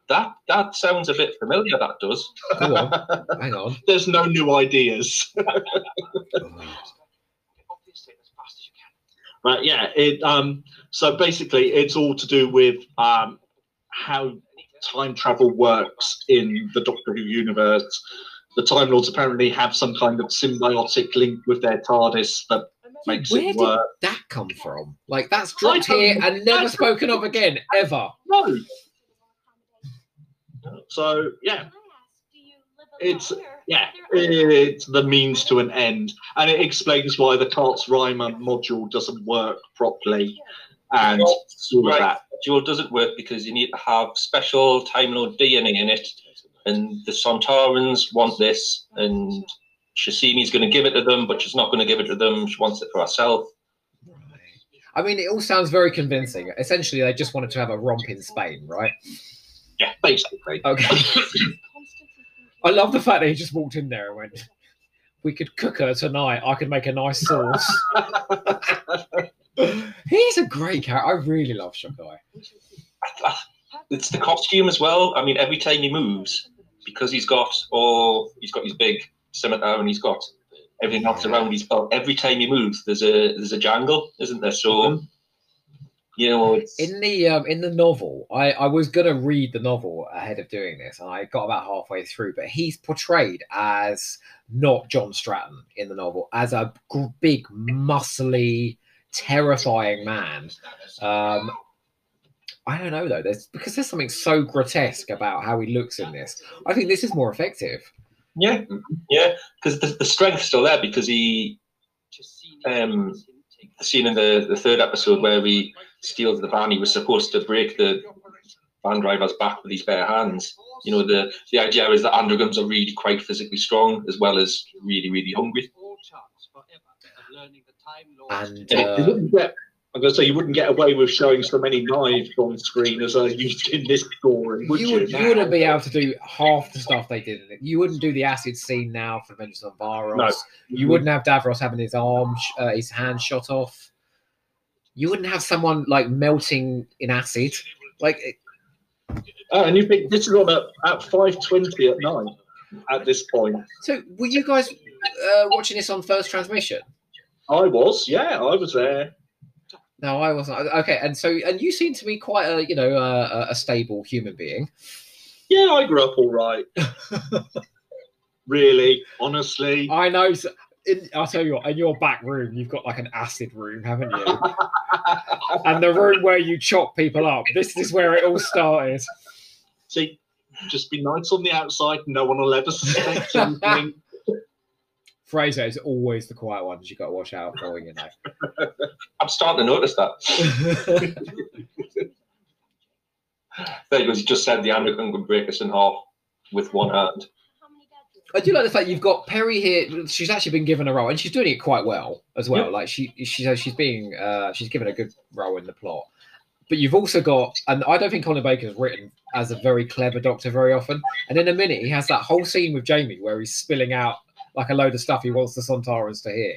[SPEAKER 4] That that sounds a bit familiar. That does.
[SPEAKER 3] Go on, hang on.
[SPEAKER 2] there's no new ideas But yeah, it um so basically it's all to do with um how time travel works in the Doctor Who universe. The Time Lords apparently have some kind of symbiotic link with their TARDIS that makes
[SPEAKER 3] Where
[SPEAKER 2] it
[SPEAKER 3] did
[SPEAKER 2] work.
[SPEAKER 3] that come from? Like that's dropped
[SPEAKER 2] don't-
[SPEAKER 3] here and never
[SPEAKER 2] that's-
[SPEAKER 3] spoken of again ever.
[SPEAKER 2] No. So yeah, It's- yeah, it's the means to an end, and it explains why the Kartz-Reimer module doesn't work properly, and all of
[SPEAKER 4] Right.
[SPEAKER 2] that.
[SPEAKER 4] Dual doesn't work because you need to have special Time Lord DNA in it, and the Sontarans want this, and Chessene's going to give it to them, but she's not going to give it to them. She wants it for herself.
[SPEAKER 3] I mean, it all sounds very convincing. Essentially, they just wanted to have a romp in Spain, right?
[SPEAKER 2] Yeah, basically.
[SPEAKER 3] Okay. I love the fact that he just walked in there and went, "We could cook her tonight. I could make a nice sauce." He's a great character. I really love Shockeye.
[SPEAKER 4] It's the costume as well. I mean, every time he moves, because he's got all he's got his big scimitar and he's got everything else around his belt. Every time he moves, there's a there's a jangle, isn't there? So you know, it's,
[SPEAKER 3] In the um, in the novel, I, I was gonna read the novel ahead of doing this, and I got about halfway through. But he's portrayed as not John Stratton in the novel, as a big, muscly, terrifying man. Um, I don't know though. There's because there's something so grotesque about how he looks in this. I think this is more effective.
[SPEAKER 4] Yeah, yeah, because the, the strength's still there because he um the scene in the, the third episode where he steals the van, he was supposed to break the van driver's back with his bare hands. You know, the the idea is that Androgums are really quite physically strong as well as really, really hungry.
[SPEAKER 3] And
[SPEAKER 2] You
[SPEAKER 3] uh,
[SPEAKER 2] wouldn't get, I'm going to say you wouldn't get away with showing so many knives on screen as are used in this story, would
[SPEAKER 3] you,
[SPEAKER 2] you?
[SPEAKER 3] would, you wouldn't be able to do half the stuff they did in it. You wouldn't do the acid scene now for Vengeance on Varos.
[SPEAKER 2] No.
[SPEAKER 3] You wouldn't have Davros having his arm, uh, his hand shot off. You wouldn't have someone like melting in acid. Like, it-
[SPEAKER 2] Oh, and you think this is on at, at 5.20 at night at this point.
[SPEAKER 3] so were you guys uh, watching this on first transmission?
[SPEAKER 2] I was, yeah, I was there.
[SPEAKER 3] No, I wasn't. Okay, and so and you seem to be quite a you know a, a stable human being.
[SPEAKER 2] Yeah, I grew up all right. really, honestly.
[SPEAKER 3] I know. So in, I'll tell you what. In your back room, you've got like an acid room, haven't you? and the room where you chop people up. This is where it all started.
[SPEAKER 2] See, just be nice on the outside. No one will ever suspect anything.
[SPEAKER 3] Frazer is always the quiet ones you got to watch out for, you know.
[SPEAKER 4] I'm starting to notice that. There he goes. He just said the Androgum could break us in half with one hand.
[SPEAKER 3] I do like the fact you've got Peri here. She's actually been given a role, and she's doing it quite well as well.
[SPEAKER 2] Yeah.
[SPEAKER 3] Like she, she's she's being, uh, she's given a good role in the plot. But you've also got, and I don't think Colin Baker Baker's written as a very clever Doctor very often. And in a minute, he has that whole scene with Jamie where he's spilling out like a load of stuff he wants the Sontarans to hear.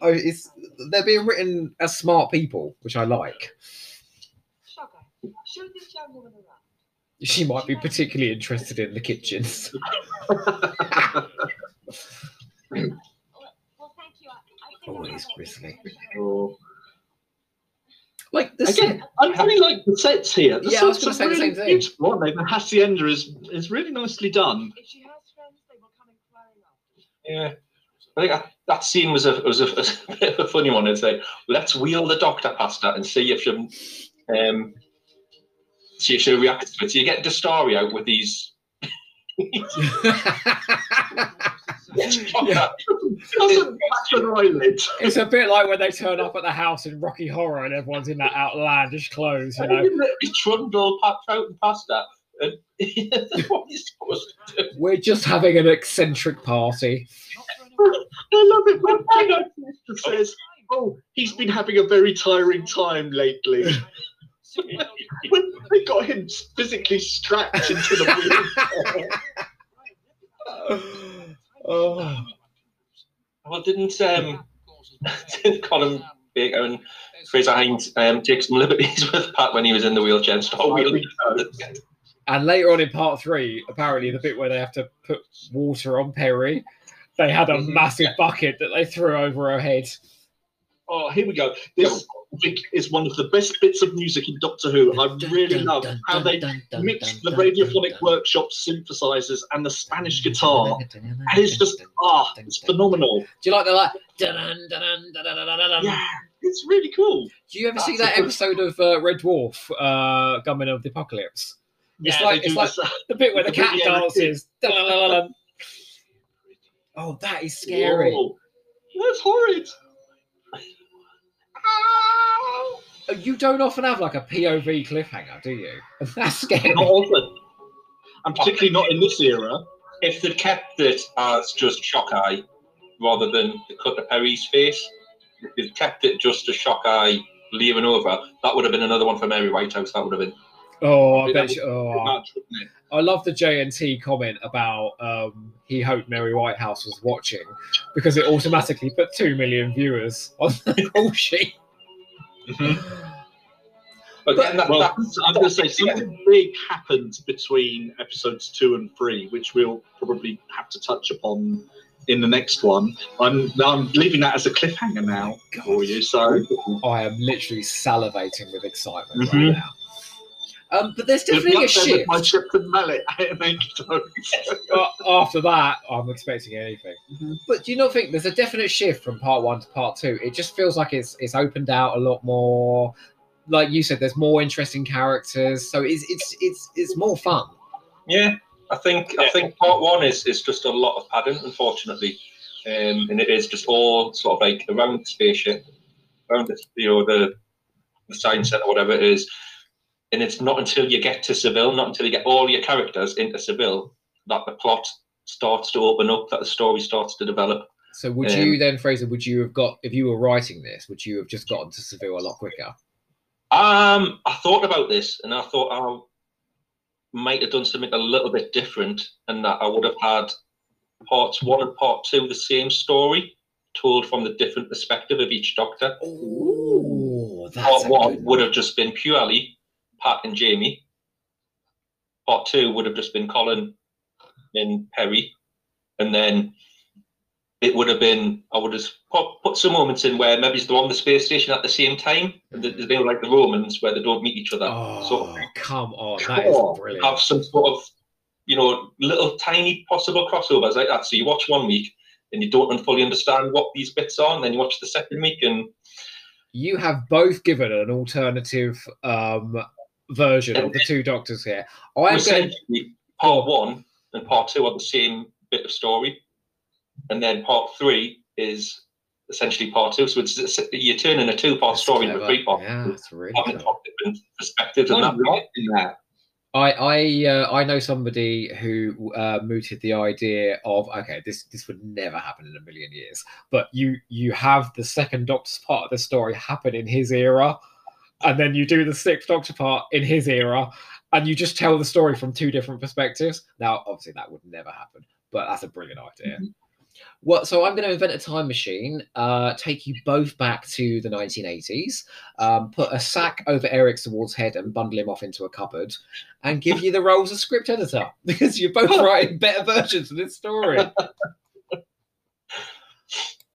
[SPEAKER 3] Oh, it's they're being written as smart people, which I like. She might be particularly interested in the kitchens. Always grisly.
[SPEAKER 2] Oh.
[SPEAKER 3] Like the
[SPEAKER 2] Again, I really like the sets here. The
[SPEAKER 3] Yeah, I was
[SPEAKER 2] sets
[SPEAKER 3] gonna
[SPEAKER 2] are
[SPEAKER 3] say the same thing.
[SPEAKER 2] beautiful, aren't they? The hacienda is is really nicely done.
[SPEAKER 4] Yeah. I think that, that scene was a was a, a bit of a funny one. It's like let's wheel the doctor past that and see if she um see if she reacts to it. So you get the story out with these.
[SPEAKER 3] Yeah.
[SPEAKER 2] Doesn't catch an eyelid.
[SPEAKER 3] It's a bit like when they turn up at the house in Rocky Horror and everyone's in that outlandish clothes, you know.
[SPEAKER 4] He trundled out and past her. What supposed to do.
[SPEAKER 3] We're just having an eccentric party.
[SPEAKER 2] I love it when says, "Oh, he's been having a very tiring time lately." when they got him physically strapped into the wheel.
[SPEAKER 3] oh.
[SPEAKER 4] Well, didn't um didn't Colin Baker and Frazer Hines um, take some liberties with Pat when he was in the wheelchair and start wheeling?
[SPEAKER 3] And later on in part three, apparently the bit where they have to put water on Peri, they had a
[SPEAKER 4] Mhm.
[SPEAKER 3] massive bucket that they threw over her head.
[SPEAKER 2] Oh, here we go. This is one of the best bits of music in Doctor Who. I really love how they mix the radiophonic workshop synthesizers and the Spanish guitar. And it's just ah, it's phenomenal.
[SPEAKER 3] Do you like the like?
[SPEAKER 2] Yeah, it's really cool.
[SPEAKER 3] Do you ever see that
[SPEAKER 2] good-
[SPEAKER 3] episode of uh, Red Dwarf, uh, Gunmen of the Apocalypse? It's
[SPEAKER 2] Yeah,
[SPEAKER 3] like it's like
[SPEAKER 2] uh,
[SPEAKER 3] the bit where the cat dances. Oh, that is scary.
[SPEAKER 2] Whoa. That's horrid.
[SPEAKER 3] Oh, You don't often have like a POV cliffhanger, do you? That's scary.
[SPEAKER 2] Not often. And particularly not in this era.
[SPEAKER 4] If they'd kept it as just Shockeye rather than the cut to Peri's face, if they'd kept it just a Shockeye leering over, that would have been another one for Mary Whitehouse. That would have been.
[SPEAKER 3] Oh, I
[SPEAKER 2] That
[SPEAKER 3] bet
[SPEAKER 2] was
[SPEAKER 3] you, oh.
[SPEAKER 2] much.
[SPEAKER 3] I love the JNT comment about um, he hoped Mary Whitehouse was watching because it automatically put two million viewers on the call sheet.
[SPEAKER 4] Again, that,
[SPEAKER 2] Well,
[SPEAKER 4] that,
[SPEAKER 2] I'm going to say something big happened between episodes two and three, which we'll probably have to touch upon in the next one. I'm I'm leaving that as a cliffhanger now for you. So
[SPEAKER 3] I am literally salivating with excitement
[SPEAKER 2] Mhm.
[SPEAKER 3] right now. Um, but there's definitely a
[SPEAKER 2] luck then with
[SPEAKER 3] shift.
[SPEAKER 2] my chipped and mallet and toes.
[SPEAKER 3] Uh, after that, I'm expecting anything. But do you not think there's a definite shift from part one to part two? It just feels like it's it's opened out a lot more. Like you said, there's more interesting characters, so it's it's it's it's more fun.
[SPEAKER 4] yeah, I think I think part one is is just a lot of padding, unfortunately, um, and it is just all sort of like around the spaceship, around the you know the the science center, whatever it is. And it's not until you get to Seville, not until you get all your characters into Seville, that the plot starts to open up, that the story starts to develop.
[SPEAKER 3] So would
[SPEAKER 4] Um,
[SPEAKER 3] you then, Frazer? Would you have got if you were writing this? Would you have just gotten to Seville a lot quicker?
[SPEAKER 4] Um, I thought about this, and I thought I might have done something a little bit different, and that I would have had parts one and part two the same story, told from the different perspective of each Doctor.
[SPEAKER 3] Ooh, that's
[SPEAKER 4] Part one would have just been purely Pat and Jamie. Part two would have just been Colin and Peri, and then it would have been I would have put, some moments in where maybe they're on the space station at the same time, and they- they're like the Romans where they don't meet each other.
[SPEAKER 3] Oh,
[SPEAKER 4] sort of
[SPEAKER 3] come on, that is
[SPEAKER 2] Sure.
[SPEAKER 3] brilliant.
[SPEAKER 4] have some sort of you know little tiny possible crossovers like that. So you watch one week and you don't fully understand what these bits are, and then you watch the second week and
[SPEAKER 3] You have both given an alternative um, version of the two doctors here. I'm going.
[SPEAKER 4] essentially part one and part two are the same bit of story, and then part three is essentially part two. So it's, it's you're turning a two-part story into a three-part.
[SPEAKER 3] Yeah, that's really
[SPEAKER 4] Having
[SPEAKER 3] cool.
[SPEAKER 4] different perspectives and that.
[SPEAKER 2] I'm right in that.
[SPEAKER 3] I I uh, I know somebody who uh, mooted the idea of okay, this this would never happen in a million years, but you you have the second Doctor's part of the story happen in his era, and then you do the sixth Doctor part in his era, and you just tell the story from two different perspectives. Now, obviously, that would never happen, but that's a brilliant idea. Well, so I'm going to invent a time machine, uh, take you both back to the 1980s, um, put a sack over Eric Saward's head and bundle him off into a cupboard, and give you the roles of script editor because you're both writing better versions of this story.